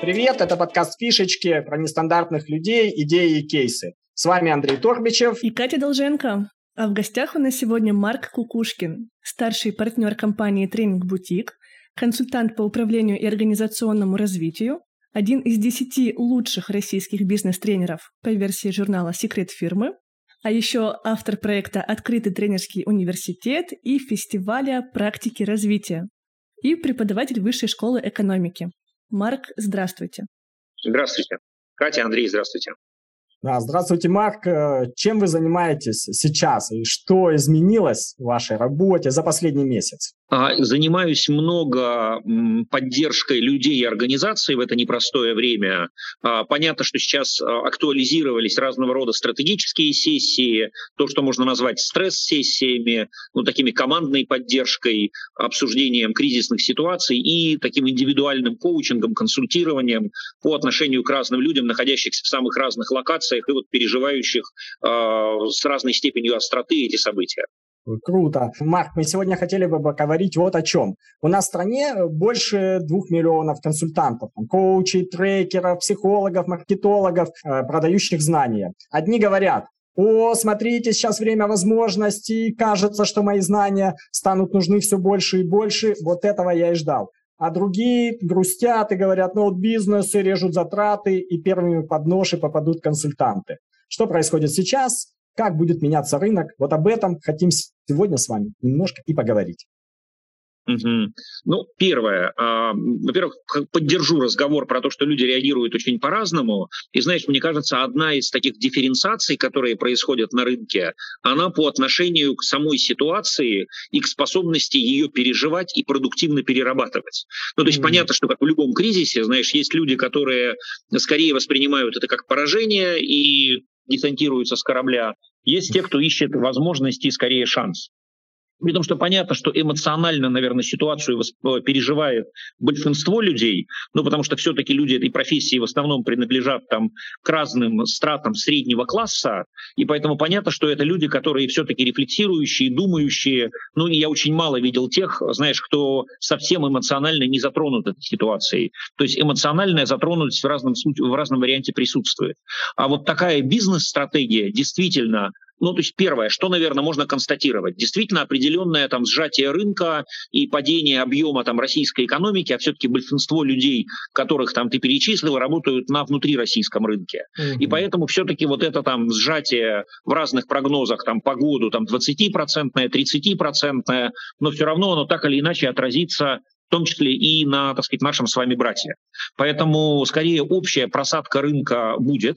Привет, это подкаст «Фишечки» про нестандартных людей, идеи и кейсы. С вами Андрей Торбичев и Катя Долженко. А в гостях у нас сегодня Марк Кукушкин, старший партнер компании «Тренинг Бутик», консультант по управлению и организационному развитию, один из десяти лучших российских бизнес-тренеров по версии журнала «Секрет фирмы», а еще автор проекта «Открытый тренерский университет» и фестиваля практики развития и преподаватель Высшей школы экономики. Марк, здравствуйте. Здравствуйте. Катя, Андрей, здравствуйте. Да, здравствуйте, Марк. Э, чем вы занимаетесь сейчас и что изменилось в вашей работе за последний месяц? А, занимаюсь много поддержкой людей и организаций в это непростое время. А, понятно, что сейчас а, актуализировались разного рода стратегические сессии, то, что можно назвать стресс-сессиями, ну, такими командной поддержкой, обсуждением кризисных ситуаций и таким индивидуальным коучингом, консультированием по отношению к разным людям, находящихся в самых разных локациях и вот переживающих с разной степенью остроты эти события. Круто. Марк, мы сегодня хотели бы поговорить вот о чем. У нас в стране больше двух миллионов консультантов, коучей, трекеров, психологов, маркетологов, э, продающих знания. Одни говорят, о, смотрите, сейчас время возможностей, кажется, что мои знания станут нужны все больше и больше. Вот этого я и ждал. А другие грустят и говорят, ну вот бизнесы режут затраты, и первыми под нож попадут консультанты. Что происходит сейчас? Как будет меняться рынок? Вот об этом хотим сегодня с вами немножко и поговорить. Угу. Ну, первое, э, во-первых, поддержу разговор про то, что люди реагируют очень по-разному. И знаешь, мне кажется, одна из таких дифференциаций, которые происходят на рынке, она по отношению к самой ситуации и к способности ее переживать и продуктивно перерабатывать. Ну, то есть mm понятно, что как в любом кризисе, знаешь, есть люди, которые скорее воспринимают это как поражение и десантируются с корабля, есть те, кто ищет возможности и скорее шанс. При том, что понятно, что эмоционально, наверное, ситуацию э, переживает большинство людей, ну, потому что все-таки люди этой профессии в основном принадлежат там, к разным стратам среднего класса, и поэтому понятно, что это люди, которые все-таки рефлексирующие, думающие, ну, и я очень мало видел тех, знаешь, кто совсем эмоционально не затронут этой ситуацией. То есть эмоциональная затронутость в разном, в разном варианте присутствует. А вот такая бизнес-стратегия действительно ну, то есть первое, что, наверное, можно констатировать. Действительно определенное там сжатие рынка и падение объема там российской экономики, а все-таки большинство людей, которых там ты перечислил, работают на внутрироссийском рынке. Mm-hmm. И поэтому все-таки вот это там сжатие в разных прогнозах там по году там 20-процентное, 30-процентное, но все равно оно так или иначе отразится в том числе и на, так сказать, нашем с вами братья. Поэтому, скорее, общая просадка рынка будет,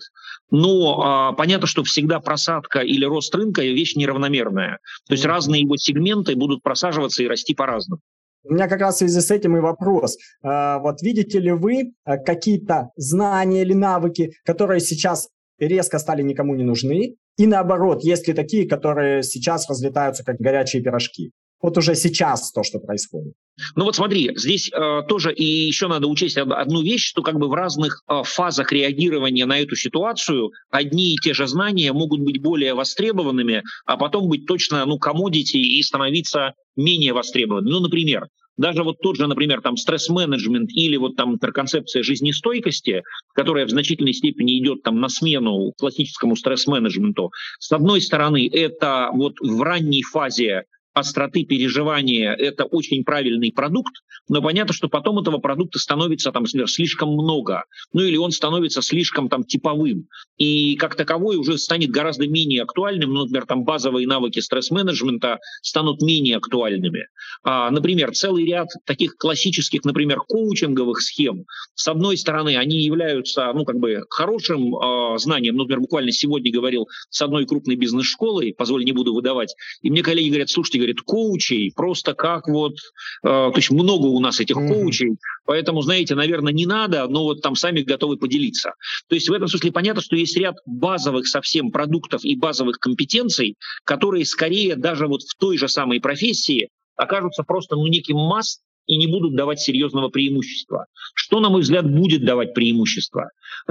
но а, понятно, что всегда просадка или рост рынка – вещь неравномерная. То есть разные его сегменты будут просаживаться и расти по-разному. У меня как раз в связи с этим и вопрос. А, вот видите ли вы а, какие-то знания или навыки, которые сейчас резко стали никому не нужны, и наоборот, есть ли такие, которые сейчас разлетаются как горячие пирожки? Вот уже сейчас то, что происходит. Ну вот смотри, здесь э, тоже и еще надо учесть одну вещь, что как бы в разных э, фазах реагирования на эту ситуацию одни и те же знания могут быть более востребованными, а потом быть точно, ну, комодити и становиться менее востребованными. Ну, например, даже вот тот же, например, там стресс-менеджмент или вот там концепция жизнестойкости, которая в значительной степени идет там на смену классическому стресс-менеджменту, с одной стороны, это вот в ранней фазе остроты переживания это очень правильный продукт, но понятно, что потом этого продукта становится там, например, слишком много, ну или он становится слишком там типовым, и как таковой уже станет гораздо менее актуальным, ну, например, там базовые навыки стресс-менеджмента станут менее актуальными. А, например, целый ряд таких классических, например, коучинговых схем, с одной стороны, они являются, ну, как бы хорошим э, знанием, ну, например, буквально сегодня говорил с одной крупной бизнес-школой, позволь, не буду выдавать, и мне коллеги говорят, слушайте, говорит, коучей, просто как вот, э, то есть много у нас этих mm-hmm. коучей, поэтому, знаете, наверное, не надо, но вот там сами готовы поделиться. То есть в этом смысле понятно, что есть ряд базовых совсем продуктов и базовых компетенций, которые скорее даже вот в той же самой профессии окажутся просто ну, неким масс и не будут давать серьезного преимущества. Что, на мой взгляд, будет давать преимущество?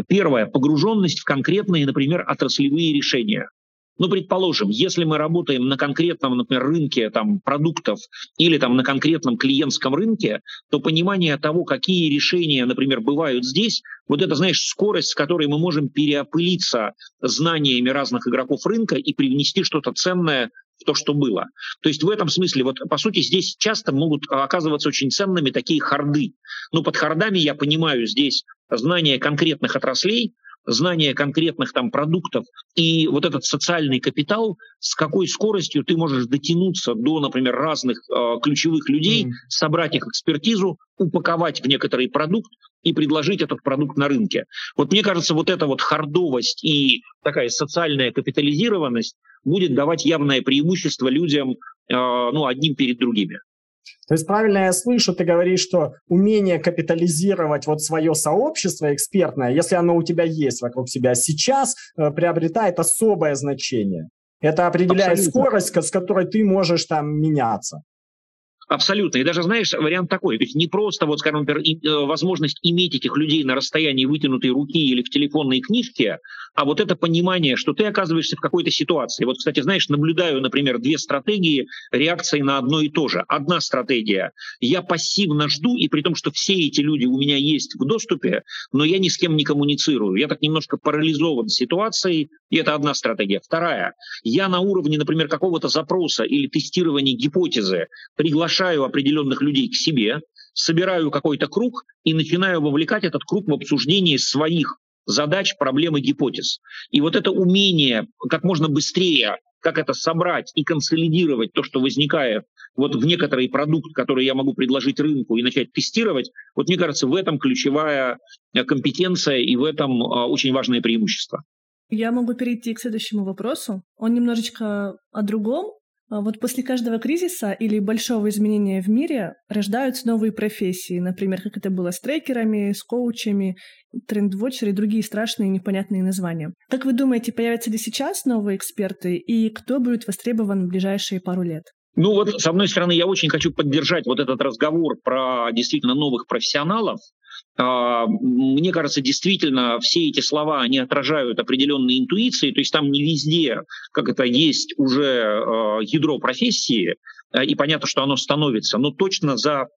Первое – погруженность в конкретные, например, отраслевые решения. Ну, предположим, если мы работаем на конкретном, например, рынке там, продуктов или там, на конкретном клиентском рынке, то понимание того, какие решения, например, бывают здесь, вот это, знаешь, скорость, с которой мы можем переопылиться знаниями разных игроков рынка и привнести что-то ценное в то, что было. То есть в этом смысле, вот по сути, здесь часто могут оказываться очень ценными такие харды. Но под хардами я понимаю здесь знание конкретных отраслей, знание конкретных там продуктов и вот этот социальный капитал, с какой скоростью ты можешь дотянуться до, например, разных э, ключевых людей, mm. собрать их экспертизу, упаковать в некоторый продукт и предложить этот продукт на рынке. Вот мне кажется, вот эта вот хардовость и такая социальная капитализированность будет давать явное преимущество людям, э, ну, одним перед другими. То есть правильно я слышу, ты говоришь, что умение капитализировать вот свое сообщество экспертное, если оно у тебя есть вокруг себя, сейчас э, приобретает особое значение. Это определяет Абсолютно. скорость, с которой ты можешь там меняться. Абсолютно. И даже, знаешь, вариант такой. То есть не просто, вот, скажем, например, э, возможность иметь этих людей на расстоянии вытянутой руки или в телефонной книжке, а вот это понимание, что ты оказываешься в какой-то ситуации. Вот, кстати, знаешь, наблюдаю, например, две стратегии реакции на одно и то же. Одна стратегия – я пассивно жду, и при том, что все эти люди у меня есть в доступе, но я ни с кем не коммуницирую. Я так немножко парализован ситуацией, и это одна стратегия. Вторая – я на уровне, например, какого-то запроса или тестирования гипотезы приглашаю определенных людей к себе, собираю какой-то круг и начинаю вовлекать этот круг в обсуждение своих задач, проблем и гипотез. И вот это умение как можно быстрее, как это собрать и консолидировать то, что возникает вот в некоторый продукт, который я могу предложить рынку и начать тестировать, вот мне кажется, в этом ключевая э, компетенция и в этом а, очень важное преимущество. Я могу перейти к следующему вопросу. Он немножечко о другом, вот после каждого кризиса или большого изменения в мире рождаются новые профессии, например, как это было с трекерами, с коучами, трендвотчеры и другие страшные непонятные названия. Как вы думаете, появятся ли сейчас новые эксперты и кто будет востребован в ближайшие пару лет? Ну вот, с одной стороны, я очень хочу поддержать вот этот разговор про действительно новых профессионалов, а, мне кажется, действительно все эти слова, они отражают определенные интуиции, то есть там не везде, как это есть уже а, ядро профессии, а, и понятно, что оно становится, но точно за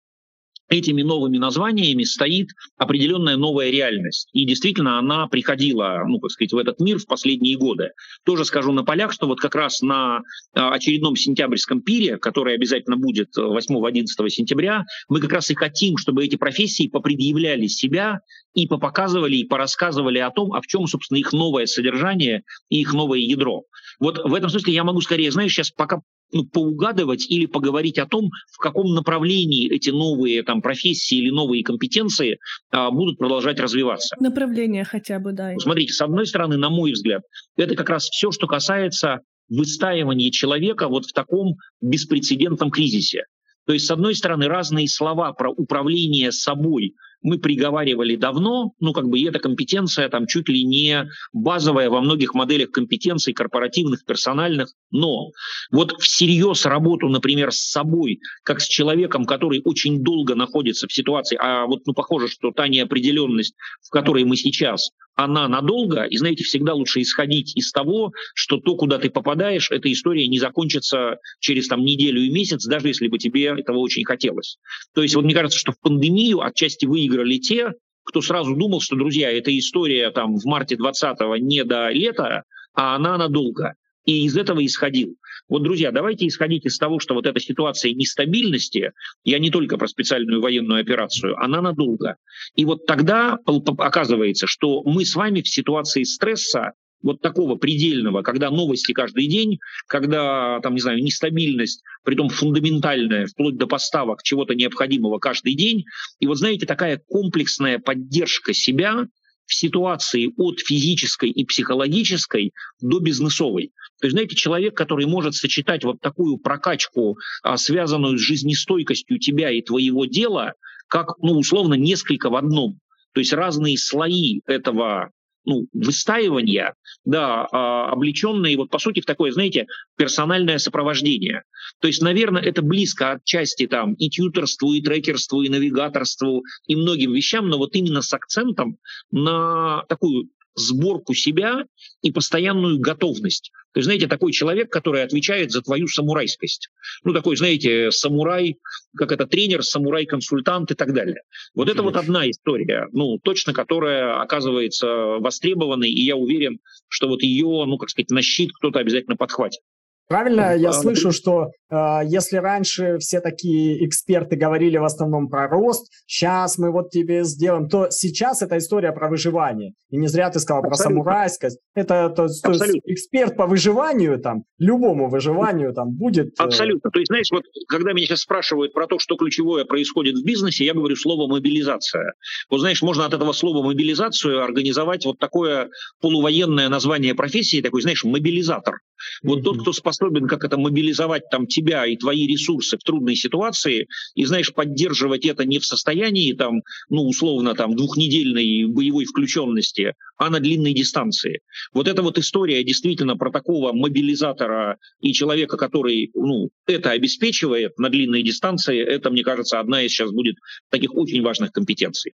этими новыми названиями стоит определенная новая реальность. И действительно она приходила, ну, так сказать, в этот мир в последние годы. Тоже скажу на полях, что вот как раз на а, очередном сентябрьском пире, который обязательно будет 8-11 сентября, мы как раз и хотим, чтобы эти профессии попредъявляли себя и попоказывали, и порассказывали о том, а в чем, собственно, их новое содержание и их новое ядро. Вот в этом смысле я могу скорее, знаешь, сейчас пока ну, поугадывать или поговорить о том, в каком направлении эти новые там, профессии или новые компетенции а, будут продолжать развиваться. Направление хотя бы, да. Смотрите, с одной стороны, на мой взгляд, это как раз все, что касается выстаивания человека вот в таком беспрецедентном кризисе. То есть, с одной стороны, разные слова про управление собой мы приговаривали давно, ну как бы и эта компетенция там чуть ли не базовая во многих моделях компетенций корпоративных, персональных, но вот всерьез работу, например, с собой, как с человеком, который очень долго находится в ситуации, а вот ну похоже, что та неопределенность, в которой мы сейчас, она надолго, и знаете, всегда лучше исходить из того, что то, куда ты попадаешь, эта история не закончится через там неделю и месяц, даже если бы тебе этого очень хотелось. То есть вот мне кажется, что в пандемию отчасти выиграли те, кто сразу думал, что, друзья, эта история там в марте 20-го не до лета, а она надолго. И из этого исходил. Вот, друзья, давайте исходить из того, что вот эта ситуация нестабильности, я не только про специальную военную операцию, она надолго. И вот тогда оказывается, что мы с вами в ситуации стресса, вот такого предельного, когда новости каждый день, когда, там, не знаю, нестабильность, притом фундаментальная, вплоть до поставок чего-то необходимого каждый день. И вот, знаете, такая комплексная поддержка себя в ситуации от физической и психологической до бизнесовой. То есть, знаете, человек, который может сочетать вот такую прокачку, а, связанную с жизнестойкостью тебя и твоего дела, как, ну, условно, несколько в одном. То есть разные слои этого ну, выстаивания, да, а, облеченные вот по сути в такое, знаете, персональное сопровождение. То есть, наверное, это близко от части там и тьютерству, и трекерству, и навигаторству, и многим вещам, но вот именно с акцентом на такую сборку себя и постоянную готовность. То есть, знаете, такой человек, который отвечает за твою самурайскость. Ну, такой, знаете, самурай, как это тренер, самурай-консультант и так далее. Вот это вот одна история, ну, точно, которая оказывается востребованной, и я уверен, что вот ее, ну, как сказать, на щит кто-то обязательно подхватит. Правильно я слышу, что э, если раньше все такие эксперты говорили в основном про рост, сейчас мы вот тебе сделаем, то сейчас это история про выживание. И не зря ты сказал Абсолютно. про самурайскость. Это то, то есть эксперт по выживанию, там, любому выживанию там будет... Э... Абсолютно. То есть, знаешь, вот когда меня сейчас спрашивают про то, что ключевое происходит в бизнесе, я говорю слово мобилизация. Вот знаешь, можно от этого слова мобилизацию организовать вот такое полувоенное название профессии, такой, знаешь, мобилизатор. Вот mm-hmm. тот, кто способен как это мобилизовать там тебя и твои ресурсы в трудной ситуации, и, знаешь, поддерживать это не в состоянии там, ну, условно, там, двухнедельной боевой включенности, а на длинной дистанции. Вот эта вот история действительно про такого мобилизатора и человека, который, ну, это обеспечивает на длинной дистанции, это, мне кажется, одна из сейчас будет таких очень важных компетенций.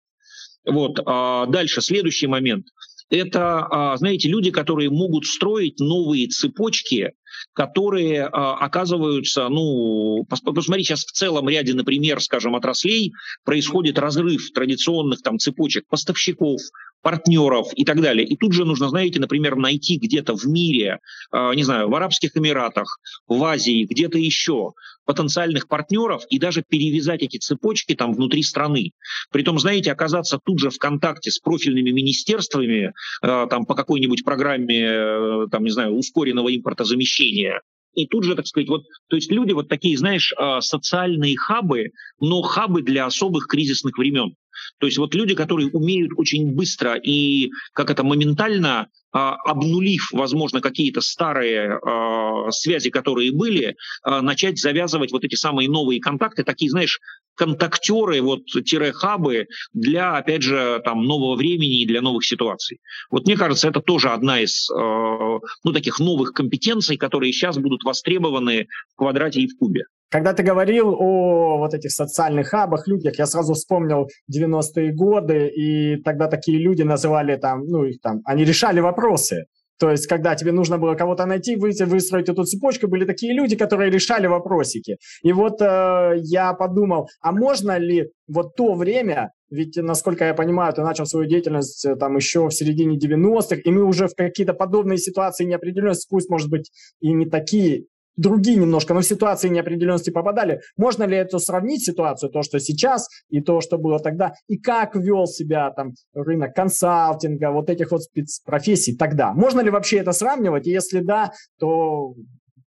Вот. А дальше, следующий момент это, а, знаете, люди, которые могут строить новые цепочки, которые а, оказываются, ну, посмотри, сейчас в целом ряде, например, скажем, отраслей происходит разрыв традиционных там цепочек поставщиков, партнеров и так далее. И тут же нужно, знаете, например, найти где-то в мире, э, не знаю, в Арабских Эмиратах, в Азии, где-то еще потенциальных партнеров и даже перевязать эти цепочки там внутри страны. Притом, знаете, оказаться тут же в контакте с профильными министерствами э, там по какой-нибудь программе, э, там, не знаю, ускоренного импортозамещения, и тут же, так сказать, вот, то есть люди вот такие, знаешь, социальные хабы, но хабы для особых кризисных времен. То есть вот люди, которые умеют очень быстро и как это моментально а, обнулив, возможно, какие-то старые э, связи, которые были, начать завязывать вот эти самые новые контакты, такие, знаешь, контактеры, вот тире-хабы для, опять же, там, нового времени и для новых ситуаций. Вот мне кажется, это тоже одна из, э, ну, таких новых компетенций, которые сейчас будут востребованы в квадрате и в кубе. Когда ты говорил о вот этих социальных хабах, людях, я сразу вспомнил 90-е годы, и тогда такие люди называли там, ну, их там, они решали вопросы. То есть, когда тебе нужно было кого-то найти, выйти, выстроить эту цепочку, были такие люди, которые решали вопросики. И вот э, я подумал, а можно ли вот то время, ведь, насколько я понимаю, ты начал свою деятельность э, там еще в середине 90-х, и мы уже в какие-то подобные ситуации неопределенности, пусть, может быть, и не такие другие немножко, но в ситуации неопределенности попадали. Можно ли это сравнить ситуацию, то, что сейчас и то, что было тогда, и как вел себя там рынок консалтинга, вот этих вот спецпрофессий тогда? Можно ли вообще это сравнивать? И если да, то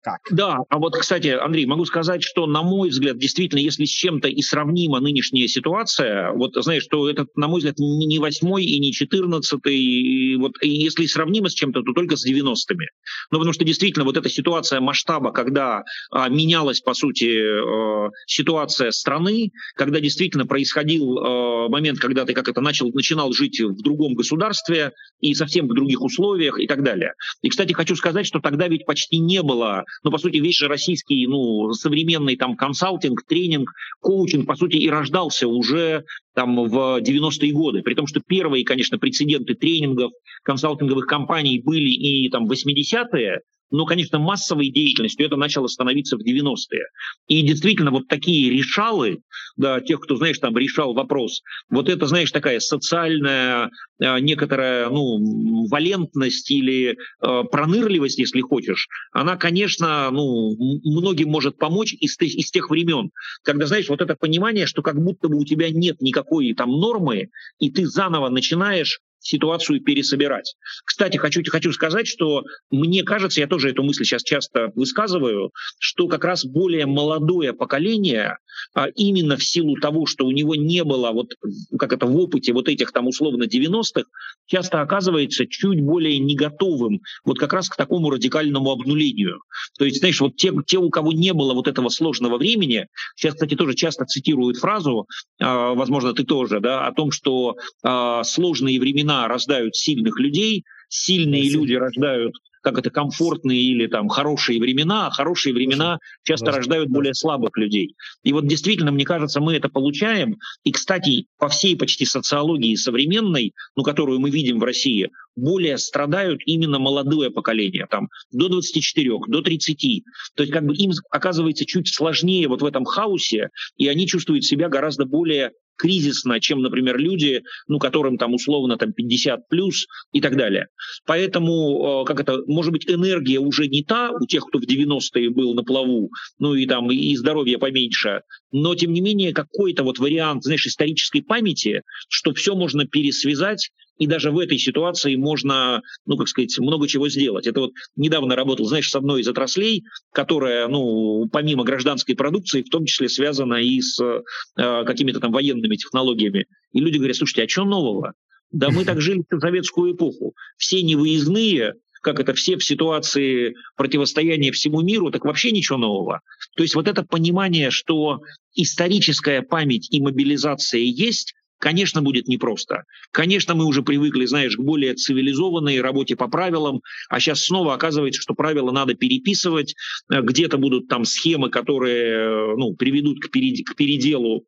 как. Да, а вот, кстати, Андрей, могу сказать, что, на мой взгляд, действительно, если с чем-то и сравнима нынешняя ситуация, вот, знаешь, что это, на мой взгляд, не восьмой и не четырнадцатый, и вот и если сравнимо с чем-то, то только с 90-ми. Ну, потому что действительно вот эта ситуация масштаба, когда а, менялась, по сути, а, ситуация страны, когда действительно происходил а, момент, когда ты как это начал, начинал жить в другом государстве и совсем в других условиях и так далее. И, кстати, хочу сказать, что тогда ведь почти не было ну, по сути, весь же российский, ну, современный там консалтинг, тренинг, коучинг, по сути, и рождался уже там в 90-е годы. При том, что первые, конечно, прецеденты тренингов, консалтинговых компаний были и там 80-е, но, конечно, массовой деятельностью это начало становиться в 90-е. И действительно, вот такие решалы, да, тех, кто, знаешь, там решал вопрос, вот это, знаешь, такая социальная э, некоторая, ну, валентность или э, пронырливость, если хочешь, она, конечно, ну, многим может помочь из, из тех времен, когда, знаешь, вот это понимание, что как будто бы у тебя нет никакой там нормы, и ты заново начинаешь ситуацию пересобирать. Кстати, хочу, хочу сказать, что мне кажется, я тоже эту мысль сейчас часто высказываю, что как раз более молодое поколение, а именно в силу того, что у него не было вот как это в опыте вот этих там условно 90-х, часто оказывается чуть более не готовым вот как раз к такому радикальному обнулению. То есть, знаешь, вот те, те у кого не было вот этого сложного времени, сейчас, кстати, тоже часто цитируют фразу, э, возможно, ты тоже, да, о том, что э, сложные времена рождают сильных людей, сильные люди рождают как это, комфортные или там хорошие времена, а хорошие времена часто рождают более слабых людей. И вот действительно, мне кажется, мы это получаем. И, кстати, по всей почти социологии современной, ну, которую мы видим в России, более страдают именно молодое поколение, там, до 24, до 30. То есть как бы им оказывается чуть сложнее вот в этом хаосе, и они чувствуют себя гораздо более кризисно, чем, например, люди, ну, которым там условно там 50 плюс и так далее. Поэтому, э, как это, может быть, энергия уже не та у тех, кто в 90-е был на плаву, ну и там и здоровье поменьше, но тем не менее какой-то вот вариант, знаешь, исторической памяти, что все можно пересвязать и даже в этой ситуации можно, ну, как сказать, много чего сделать. Это вот недавно работал, знаешь, с одной из отраслей, которая, ну, помимо гражданской продукции, в том числе связана и с э, какими-то там военными технологиями. И люди говорят, слушайте, а что нового? Да мы так жили в советскую эпоху. Все невыездные, как это все в ситуации противостояния всему миру, так вообще ничего нового. То есть вот это понимание, что историческая память и мобилизация есть, Конечно, будет непросто. Конечно, мы уже привыкли, знаешь, к более цивилизованной работе по правилам, а сейчас снова оказывается, что правила надо переписывать, э, где-то будут там схемы, которые э, ну, приведут к, переделу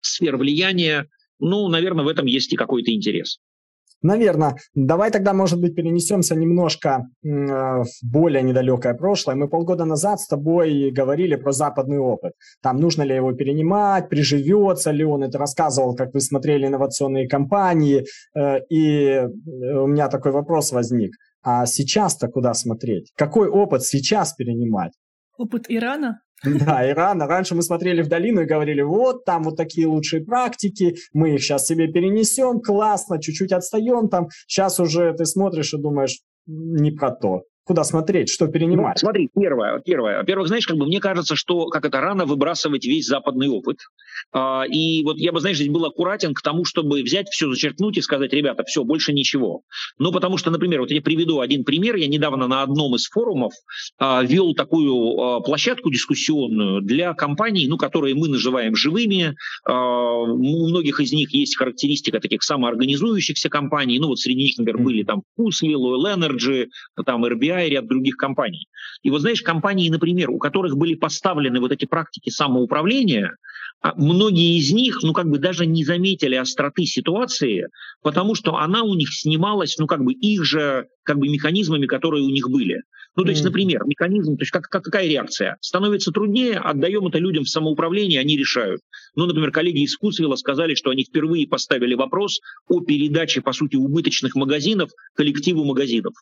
сфер влияния. Ну, наверное, в этом есть и какой-то интерес. Наверное. Давай тогда, может быть, перенесемся немножко э, в более недалекое прошлое. Мы полгода назад с тобой говорили про западный опыт. Там нужно ли его перенимать, приживется ли он. Это рассказывал, как вы смотрели инновационные компании. Э, и у меня такой вопрос возник. А сейчас-то куда смотреть? Какой опыт сейчас перенимать? Опыт Ирана? Да, Иран. Раньше мы смотрели в долину и говорили, вот там вот такие лучшие практики, мы их сейчас себе перенесем, классно, чуть-чуть отстаем там. Сейчас уже ты смотришь и думаешь, не про то куда смотреть, что перенимать? Ну, смотри, первое, первое. Во-первых, знаешь, как бы мне кажется, что как это рано выбрасывать весь западный опыт. А, и вот я бы, знаешь, здесь был аккуратен к тому, чтобы взять все, зачеркнуть и сказать, ребята, все, больше ничего. Ну, потому что, например, вот я приведу один пример. Я недавно на одном из форумов а, вел такую а, площадку дискуссионную для компаний, ну, которые мы называем живыми. А, у многих из них есть характеристика таких самоорганизующихся компаний. Ну, вот среди них, например, были там Вкусвилл, Oil Energy, там RBI, RBI и ряд других компаний. И вот знаешь, компании, например, у которых были поставлены вот эти практики самоуправления, а многие из них, ну, как бы даже не заметили остроты ситуации, потому что она у них снималась, ну, как бы их же, как бы механизмами, которые у них были. Ну, то есть, например, механизм, то есть как, как, какая реакция? Становится труднее, отдаем это людям в самоуправление, они решают. Ну, например, коллеги из Вкусвилла сказали, что они впервые поставили вопрос о передаче, по сути, убыточных магазинов коллективу магазинов.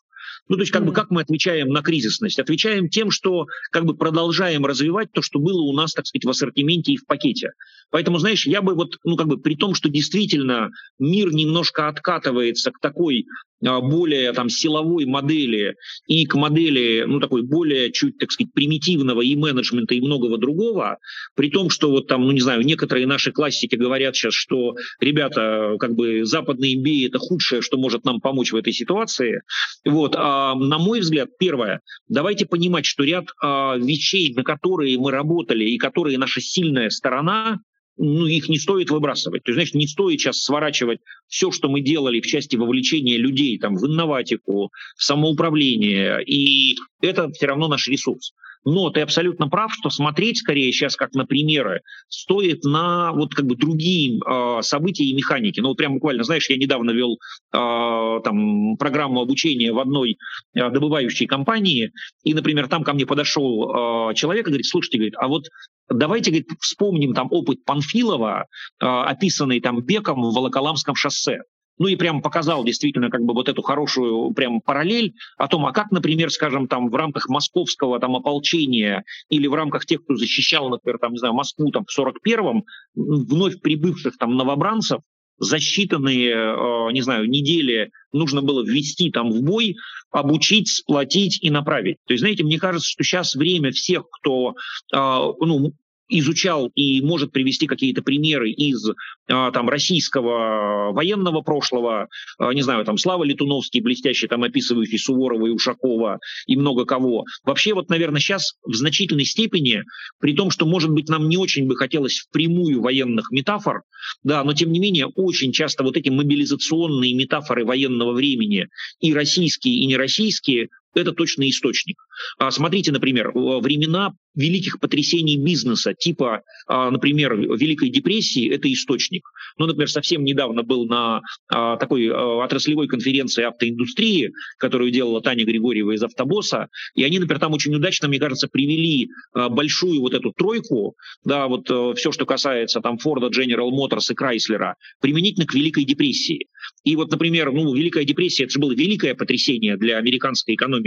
Ну, то есть, как бы, как мы отвечаем на кризисность? Отвечаем тем, что как бы продолжаем развивать то, что было у нас, так сказать, в ассортименте и в пакете. Поэтому, знаешь, я бы вот, ну, как бы, при том, что действительно мир немножко откатывается к такой а, более там силовой модели и к модели, ну, такой более чуть, так сказать, примитивного и менеджмента и многого другого, при том, что вот там, ну, не знаю, некоторые наши классики говорят сейчас, что, ребята, как бы западный MBA – это худшее, что может нам помочь в этой ситуации. Вот, а, на мой взгляд, первое, давайте понимать, что ряд а, вещей, на которые мы работали и которые наша сильная сторона, ну, их не стоит выбрасывать. То есть, значит, не стоит сейчас сворачивать все, что мы делали в части вовлечения людей там, в инноватику, в самоуправление, и это все равно наш ресурс. Но ты абсолютно прав, что смотреть скорее сейчас как на примеры стоит на вот как бы другие э, события и механики. Ну вот прям буквально, знаешь, я недавно вел э, там программу обучения в одной э, добывающей компании, и, например, там ко мне подошел э, человек и говорит, слушайте, говорит, а вот давайте говорит, вспомним там опыт Панфилова, э, описанный там Беком в Волоколамском шоссе. Ну и прям показал действительно как бы вот эту хорошую прям параллель о том, а как, например, скажем, там в рамках московского там ополчения или в рамках тех, кто защищал, например, там, не знаю, Москву там в 41-м, вновь прибывших там новобранцев, за считанные, э, не знаю, недели нужно было ввести там в бой, обучить, сплотить и направить. То есть, знаете, мне кажется, что сейчас время всех, кто э, ну, изучал и может привести какие-то примеры из а, там, российского военного прошлого, а, не знаю, там Слава Летуновский, блестящий, там описывающий Суворова и Ушакова и много кого. Вообще вот, наверное, сейчас в значительной степени, при том, что, может быть, нам не очень бы хотелось впрямую военных метафор, да, но тем не менее очень часто вот эти мобилизационные метафоры военного времени и российские, и нероссийские это точно источник. А смотрите, например, времена великих потрясений бизнеса, типа, а, например, Великой депрессии, это источник. Ну, например, совсем недавно был на а, такой отраслевой конференции автоиндустрии, которую делала Таня Григорьева из «Автобоса», и они, например, там очень удачно, мне кажется, привели большую вот эту тройку, да, вот э, все, что касается там Форда, General Motors и Крайслера, применительно к Великой депрессии. И вот, например, ну, Великая депрессия, это же было великое потрясение для американской экономики.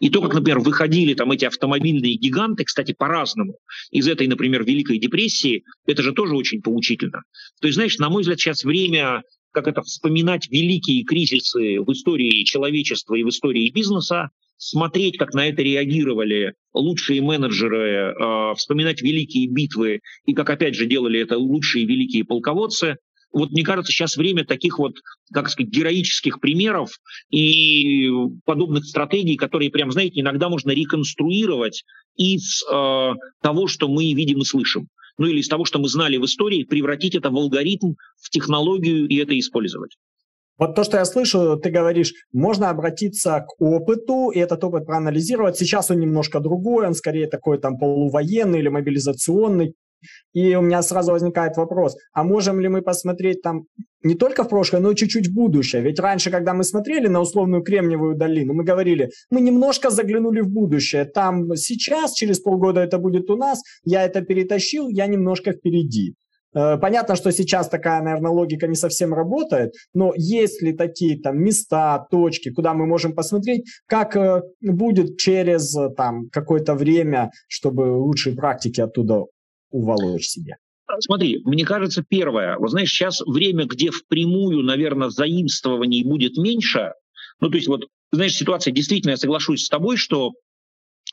И то, как, например, выходили там эти автомобильные гиганты, кстати, по-разному. Из этой, например, Великой депрессии, это же тоже очень поучительно. То есть, знаешь, на мой взгляд, сейчас время как это вспоминать великие кризисы в истории человечества и в истории бизнеса, смотреть, как на это реагировали лучшие менеджеры, э, вспоминать великие битвы и как, опять же, делали это лучшие великие полководцы, вот мне кажется, сейчас время таких вот, как сказать, героических примеров и подобных стратегий, которые, прям, знаете, иногда можно реконструировать из э, того, что мы видим и слышим. Ну или из того, что мы знали в истории, превратить это в алгоритм, в технологию и это использовать. Вот то, что я слышу, ты говоришь, можно обратиться к опыту и этот опыт проанализировать. Сейчас он немножко другой, он скорее такой там полувоенный или мобилизационный. И у меня сразу возникает вопрос, а можем ли мы посмотреть там не только в прошлое, но и чуть-чуть в будущее? Ведь раньше, когда мы смотрели на условную Кремниевую долину, мы говорили, мы немножко заглянули в будущее. Там сейчас, через полгода это будет у нас, я это перетащил, я немножко впереди. Э, понятно, что сейчас такая, наверное, логика не совсем работает, но есть ли такие там места, точки, куда мы можем посмотреть, как э, будет через э, там какое-то время, чтобы лучшие практики оттуда уволочь себе? Смотри, мне кажется, первое, вот знаешь, сейчас время, где впрямую, наверное, заимствований будет меньше, ну, то есть вот, знаешь, ситуация, действительно, я соглашусь с тобой, что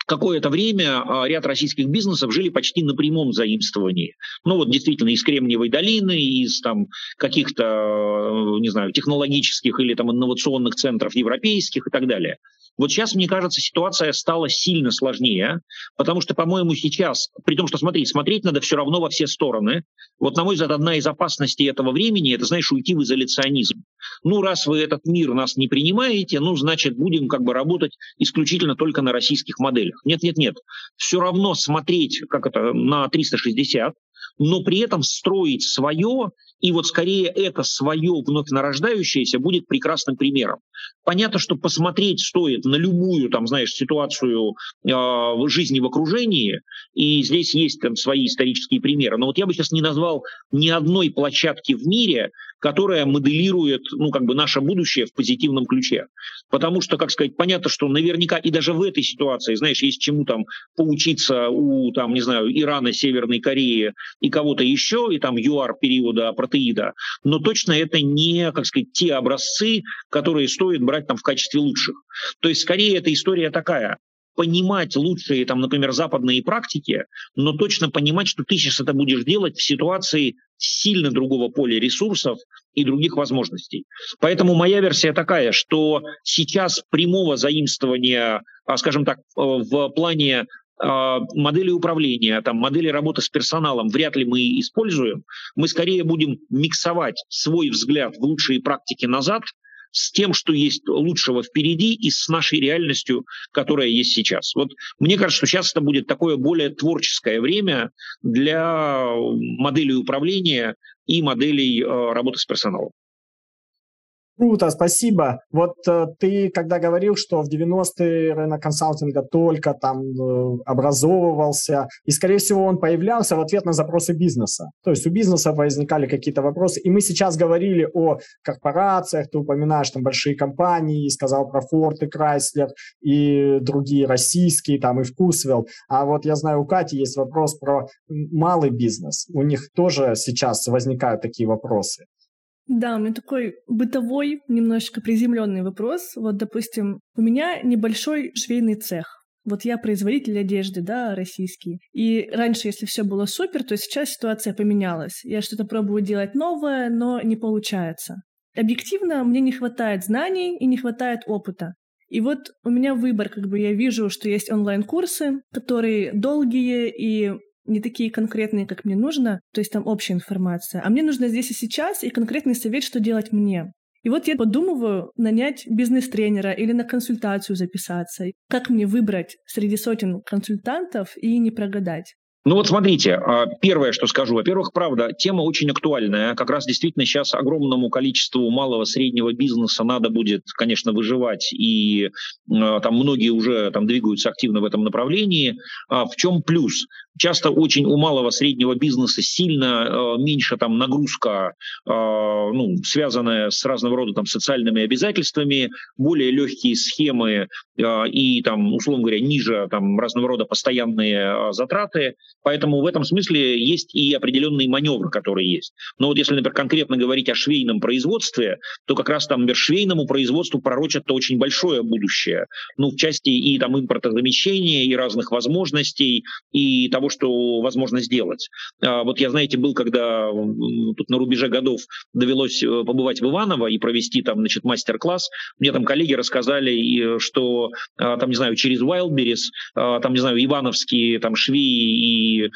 какое-то время а, ряд российских бизнесов жили почти на прямом заимствовании. Ну вот действительно из Кремниевой долины, из там каких-то, не знаю, технологических или там инновационных центров европейских и так далее. Вот сейчас, мне кажется, ситуация стала сильно сложнее, потому что, по-моему, сейчас, при том, что, смотри, смотреть надо все равно во все стороны. Вот, на мой взгляд, одна из опасностей этого времени – это, знаешь, уйти в изоляционизм. Ну, раз вы этот мир нас не принимаете, ну, значит, будем как бы работать исключительно только на российских моделях. Нет-нет-нет. Все равно смотреть, как это, на 360, но при этом строить свое, и вот скорее это свое вновь нарождающееся будет прекрасным примером. Понятно, что посмотреть стоит на любую, там, знаешь, ситуацию э, жизни в окружении, и здесь есть там свои исторические примеры. Но вот я бы сейчас не назвал ни одной площадки в мире, которая моделирует, ну, как бы наше будущее в позитивном ключе. Потому что, как сказать, понятно, что наверняка и даже в этой ситуации, знаешь, есть чему там поучиться у, там, не знаю, Ирана, Северной Кореи и кого-то еще, и там ЮАР периода протеида, но точно это не, как сказать, те образцы, которые стоит брать там в качестве лучших. То есть, скорее, эта история такая понимать лучшие, там, например, западные практики, но точно понимать, что ты сейчас это будешь делать в ситуации сильно другого поля ресурсов и других возможностей. Поэтому моя версия такая, что сейчас прямого заимствования, а, скажем так, э, в плане а, модели управления, там, модели работы с персоналом вряд ли мы используем. Мы скорее будем миксовать свой взгляд в лучшие практики назад с тем, что есть лучшего впереди, и с нашей реальностью, которая есть сейчас. Вот мне кажется, что сейчас это будет такое более творческое время для моделей управления и моделей э, работы с персоналом. Круто, спасибо. Вот э, ты когда говорил, что в 90-е рынок консалтинга только там э, образовывался, и, скорее всего, он появлялся в ответ на запросы бизнеса. То есть у бизнеса возникали какие-то вопросы, и мы сейчас говорили о корпорациях, ты упоминаешь там большие компании, сказал про Ford и Chrysler, и другие российские, там и Вкусвелл. А вот я знаю, у Кати есть вопрос про малый бизнес. У них тоже сейчас возникают такие вопросы. Да, у меня такой бытовой, немножечко приземленный вопрос. Вот, допустим, у меня небольшой швейный цех. Вот я производитель одежды, да, российский. И раньше, если все было супер, то сейчас ситуация поменялась. Я что-то пробую делать новое, но не получается. Объективно, мне не хватает знаний и не хватает опыта. И вот у меня выбор, как бы я вижу, что есть онлайн-курсы, которые долгие и не такие конкретные, как мне нужно, то есть там общая информация, а мне нужно здесь и сейчас и конкретный совет, что делать мне. И вот я подумываю нанять бизнес-тренера или на консультацию записаться. Как мне выбрать среди сотен консультантов и не прогадать? Ну вот смотрите, а, первое, что скажу. Во-первых, правда, тема очень актуальная. Как раз действительно сейчас огромному количеству малого среднего бизнеса надо будет, конечно, выживать. И а, там многие уже там двигаются активно в этом направлении. А в чем плюс? Часто очень у малого среднего бизнеса сильно э, меньше там нагрузка, э, ну, связанная с разного рода там социальными обязательствами, более легкие схемы э, и там, условно говоря, ниже там разного рода постоянные э, затраты. Поэтому в этом смысле есть и определенный маневр, который есть. Но вот если, например, конкретно говорить о швейном производстве, то как раз там, швейному производству пророчат-то очень большое будущее. Ну, в части и там импортозамещения, и разных возможностей, и того, что возможно сделать. А, вот я, знаете, был, когда тут на рубеже годов довелось э, побывать в Иваново и провести там, значит, мастер-класс. Мне там коллеги рассказали, что а, там, не знаю, через Wildberries, а, там, не знаю, ивановские там швеи и э,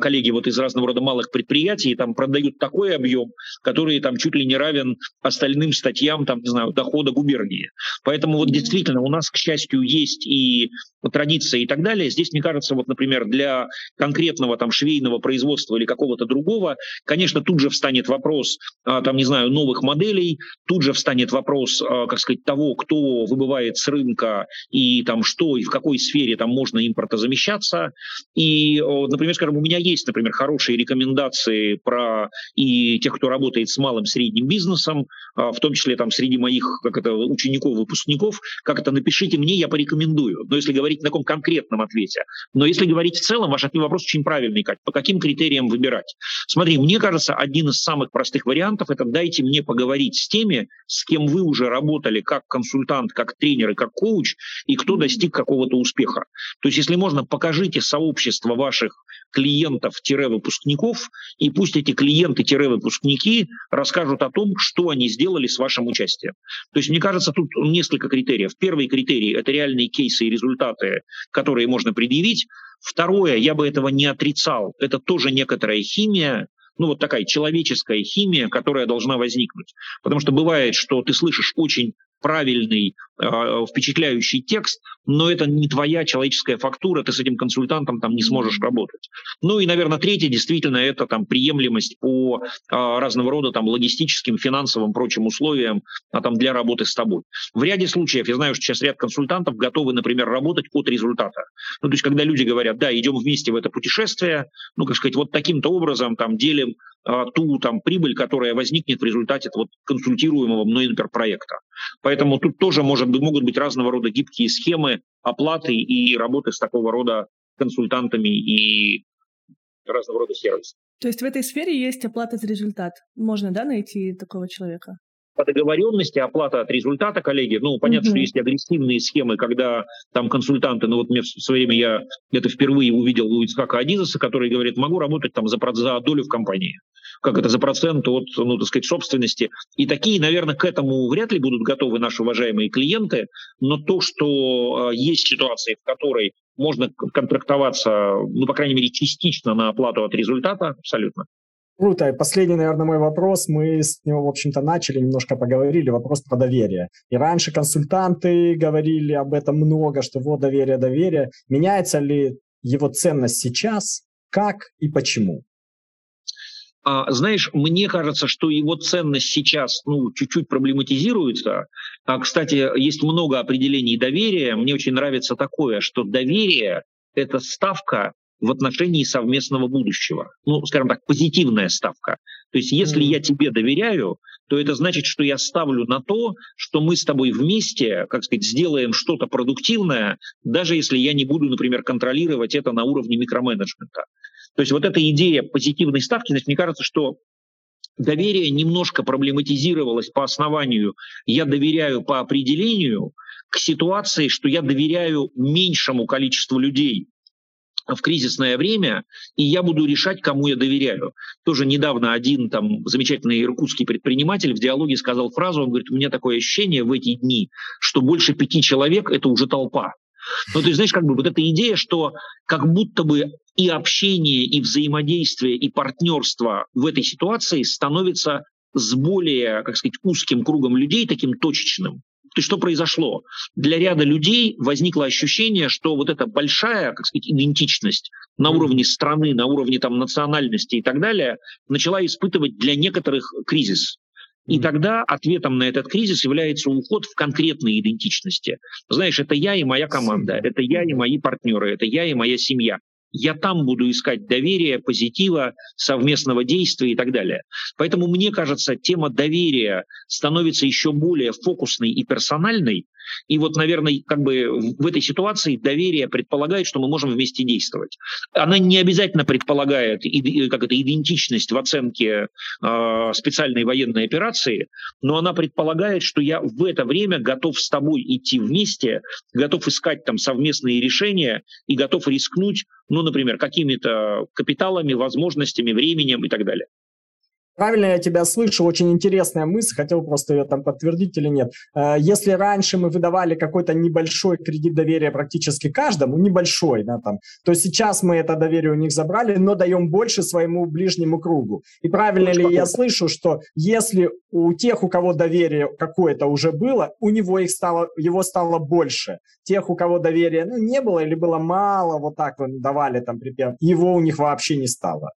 коллеги вот из разного рода малых предприятий там продают такой объем, который там чуть ли не равен остальным статьям, там, не знаю, дохода губернии. Поэтому вот действительно у нас, к счастью, есть и традиция и так далее. Здесь, мне кажется, вот, например, для конкретного там швейного производства или какого-то другого, конечно, тут же встанет вопрос, а, там, не знаю, новых моделей, тут же встанет вопрос, а, как сказать, того, кто выбывает с рынка и там что и в какой сфере там можно импортозамещаться. И, например, скажем, у меня есть, например, хорошие рекомендации про и тех, кто работает с малым средним бизнесом, а, в том числе там среди моих как это, учеников, выпускников, как это напишите мне, я порекомендую. Но если говорить на таком конкретном ответе. Но если говорить в целом, ваш вопрос очень правильный, Кать. По каким критериям выбирать? Смотри, мне кажется, один из самых простых вариантов – это дайте мне поговорить с теми, с кем вы уже работали как консультант, как тренер и как коуч, и кто достиг какого-то успеха. То есть, если можно, покажите сообщество ваших клиентов-выпускников, и пусть эти клиенты-выпускники расскажут о том, что они сделали с вашим участием. То есть, мне кажется, тут несколько критериев. Первый критерий – это реальные кейсы и результаты, которые можно предъявить. Второе, я бы этого не отрицал, это тоже некоторая химия, ну вот такая человеческая химия, которая должна возникнуть. Потому что бывает, что ты слышишь очень правильный, э, впечатляющий текст, но это не твоя человеческая фактура, ты с этим консультантом там не сможешь работать. Ну и, наверное, третье, действительно, это там приемлемость по э, разного рода там логистическим, финансовым, прочим условиям а, там, для работы с тобой. В ряде случаев, я знаю, что сейчас ряд консультантов готовы, например, работать от результата. Ну, то есть, когда люди говорят, да, идем вместе в это путешествие, ну, как сказать, вот таким-то образом там делим а, ту там прибыль, которая возникнет в результате вот консультируемого мной, например, проекта. Поэтому тут тоже может могут быть разного рода гибкие схемы оплаты и работы с такого рода консультантами и разного рода сервисами. То есть в этой сфере есть оплата за результат. Можно, да, найти такого человека? По договоренности оплата от результата, коллеги, ну, понятно, mm-hmm. что есть агрессивные схемы, когда там консультанты, ну, вот мне в свое время я это впервые увидел у Ицхака Адизеса, который говорит, могу работать там за, за долю в компании как это за процент от, ну, так сказать, собственности. И такие, наверное, к этому вряд ли будут готовы наши уважаемые клиенты, но то, что э, есть ситуации, в которой можно контрактоваться, ну, по крайней мере, частично на оплату от результата, абсолютно. Круто. И последний, наверное, мой вопрос. Мы с него, в общем-то, начали, немножко поговорили. Вопрос про доверие. И раньше консультанты говорили об этом много, что вот доверие, доверие. Меняется ли его ценность сейчас? Как и почему? А, знаешь, мне кажется, что его ценность сейчас ну, чуть-чуть проблематизируется. А, кстати, есть много определений доверия. Мне очень нравится такое, что доверие – это ставка в отношении совместного будущего. Ну, скажем так, позитивная ставка. То есть если я тебе доверяю, то это значит, что я ставлю на то, что мы с тобой вместе, как сказать, сделаем что-то продуктивное, даже если я не буду, например, контролировать это на уровне микроменеджмента. То есть вот эта идея позитивной ставки, значит, мне кажется, что доверие немножко проблематизировалось по основанию «я доверяю по определению» к ситуации, что я доверяю меньшему количеству людей, в кризисное время, и я буду решать, кому я доверяю. Тоже недавно один там замечательный иркутский предприниматель в диалоге сказал фразу, он говорит, у меня такое ощущение в эти дни, что больше пяти человек – это уже толпа. Ну, то есть, знаешь, как бы вот эта идея, что как будто бы и общение, и взаимодействие, и партнерство в этой ситуации становится с более, как сказать, узким кругом людей, таким точечным. То есть что произошло? Для ряда людей возникло ощущение, что вот эта большая, как сказать, идентичность на уровне страны, на уровне там, национальности и так далее, начала испытывать для некоторых кризис. И тогда ответом на этот кризис является уход в конкретные идентичности. Знаешь, это я и моя команда, это я и мои партнеры, это я и моя семья я там буду искать доверия, позитива, совместного действия и так далее. Поэтому, мне кажется, тема доверия становится еще более фокусной и персональной, и вот, наверное, как бы в этой ситуации доверие предполагает, что мы можем вместе действовать. Она не обязательно предполагает как это, идентичность в оценке э, специальной военной операции, но она предполагает, что я в это время готов с тобой идти вместе, готов искать там совместные решения и готов рискнуть, ну, например, какими-то капиталами, возможностями, временем и так далее. Правильно я тебя слышу, очень интересная мысль, хотел просто ее там подтвердить или нет. Э, если раньше мы выдавали какой-то небольшой кредит доверия практически каждому, небольшой, да, там, то сейчас мы это доверие у них забрали, но даем больше своему ближнему кругу. И правильно Очень ли я слышу, что если у тех, у кого доверие какое-то уже было, у него их стало, его стало больше. Тех, у кого доверия ну, не было или было мало, вот так вот давали там припев, его у них вообще не стало.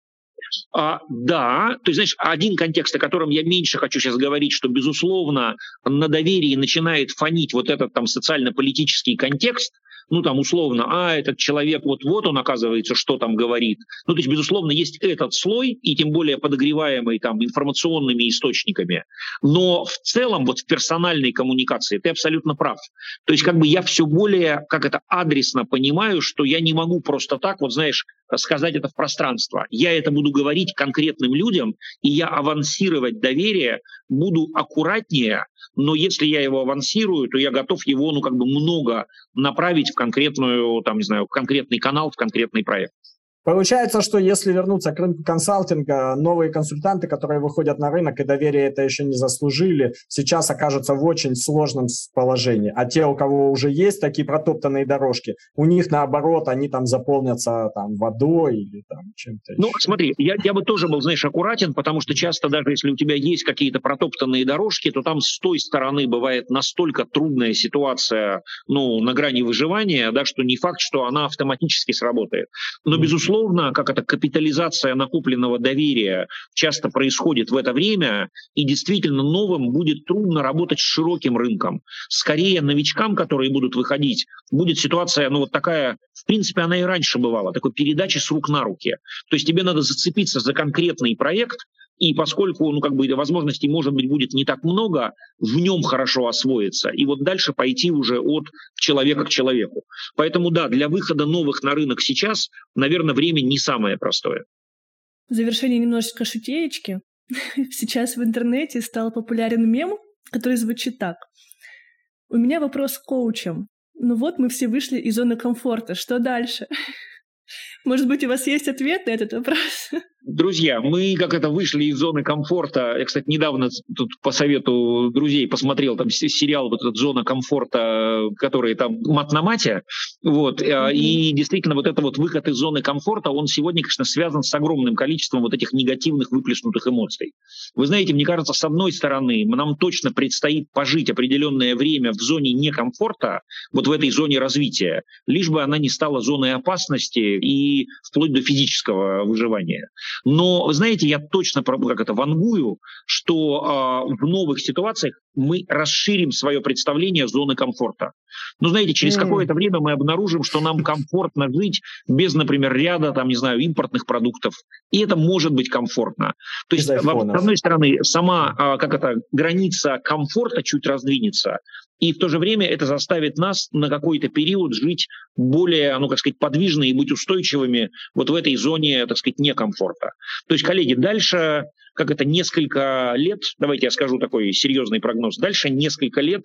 А, да, то есть, знаешь, один контекст, о котором я меньше хочу сейчас говорить, что, безусловно, на доверии начинает фонить вот этот там социально-политический контекст, ну там условно, а этот человек вот-вот он оказывается, что там говорит. Ну то есть, безусловно, есть этот слой, и тем более подогреваемый там информационными источниками. Но в целом вот в персональной коммуникации ты абсолютно прав. То есть как бы я все более, как это, адресно понимаю, что я не могу просто так, вот знаешь, сказать это в пространство. Я это буду говорить конкретным людям, и я авансировать доверие буду аккуратнее, но если я его авансирую, то я готов его, ну, как бы много направить в конкретную, там, не знаю, в конкретный канал, в конкретный проект. Получается, что если вернуться к рынку консалтинга, новые консультанты, которые выходят на рынок и доверие это еще не заслужили, сейчас окажутся в очень сложном положении. А те, у кого уже есть такие протоптанные дорожки, у них наоборот, они там заполнятся там водой или там чем-то. Ну, еще. смотри, я, я бы тоже был, знаешь, аккуратен, потому что часто даже если у тебя есть какие-то протоптанные дорожки, то там с той стороны бывает настолько трудная ситуация, ну, на грани выживания, да, что не факт, что она автоматически сработает. Но, безусловно, безусловно, как это капитализация накопленного доверия часто происходит в это время, и действительно новым будет трудно работать с широким рынком. Скорее новичкам, которые будут выходить, будет ситуация, ну вот такая, в принципе, она и раньше бывала, такой передачи с рук на руки. То есть тебе надо зацепиться за конкретный проект, и поскольку, ну, как бы возможностей, может быть, будет не так много, в нем хорошо освоиться. И вот дальше пойти уже от человека к человеку. Поэтому, да, для выхода новых на рынок сейчас, наверное, время не самое простое. В завершение немножечко шутеечки. Сейчас в интернете стал популярен мем, который звучит так. У меня вопрос к коучам. Ну вот мы все вышли из зоны комфорта. Что дальше? Может быть, у вас есть ответ на этот вопрос? Друзья, мы как это вышли из зоны комфорта. Я, кстати, недавно тут по совету друзей посмотрел там сериал вот этот «Зона комфорта», который там мат на мате. Вот. Mm-hmm. И действительно вот это вот выход из зоны комфорта, он сегодня, конечно, связан с огромным количеством вот этих негативных выплеснутых эмоций. Вы знаете, мне кажется, с одной стороны, нам точно предстоит пожить определенное время в зоне некомфорта, вот в этой зоне развития, лишь бы она не стала зоной опасности и вплоть до физического выживания. Но, вы знаете, я точно как это вангую, что э, в новых ситуациях мы расширим свое представление зоны комфорта. Но, знаете, через mm. какое-то время мы обнаружим, что нам комфортно жить без, например, ряда, там, не знаю, импортных продуктов. И это может быть комфортно. То есть, с одной стороны, сама, э, как это, граница комфорта чуть раздвинется, и в то же время это заставит нас на какой-то период жить более, ну, как сказать, подвижно и быть устойчивыми вот в этой зоне, так сказать, некомфорта. То есть, коллеги, дальше, как это, несколько лет, давайте я скажу такой серьезный прогноз, дальше несколько лет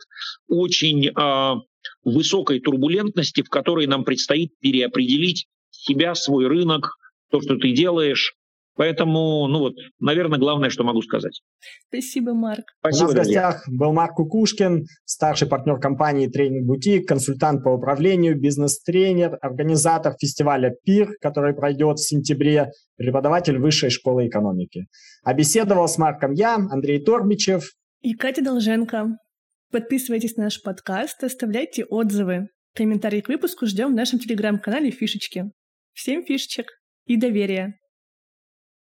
очень э, высокой турбулентности, в которой нам предстоит переопределить себя, свой рынок, то, что ты делаешь, Поэтому, ну вот, наверное, главное, что могу сказать. Спасибо, Марк. Спасибо, У нас в гостях был Марк Кукушкин, старший партнер компании «Тренинг Бутик», консультант по управлению, бизнес-тренер, организатор фестиваля «Пир», который пройдет в сентябре, преподаватель Высшей школы экономики. А беседовал с Марком я, Андрей Торбичев. И Катя Долженко. Подписывайтесь на наш подкаст, оставляйте отзывы. Комментарии к выпуску ждем в нашем телеграм-канале «Фишечки». Всем фишечек и доверия!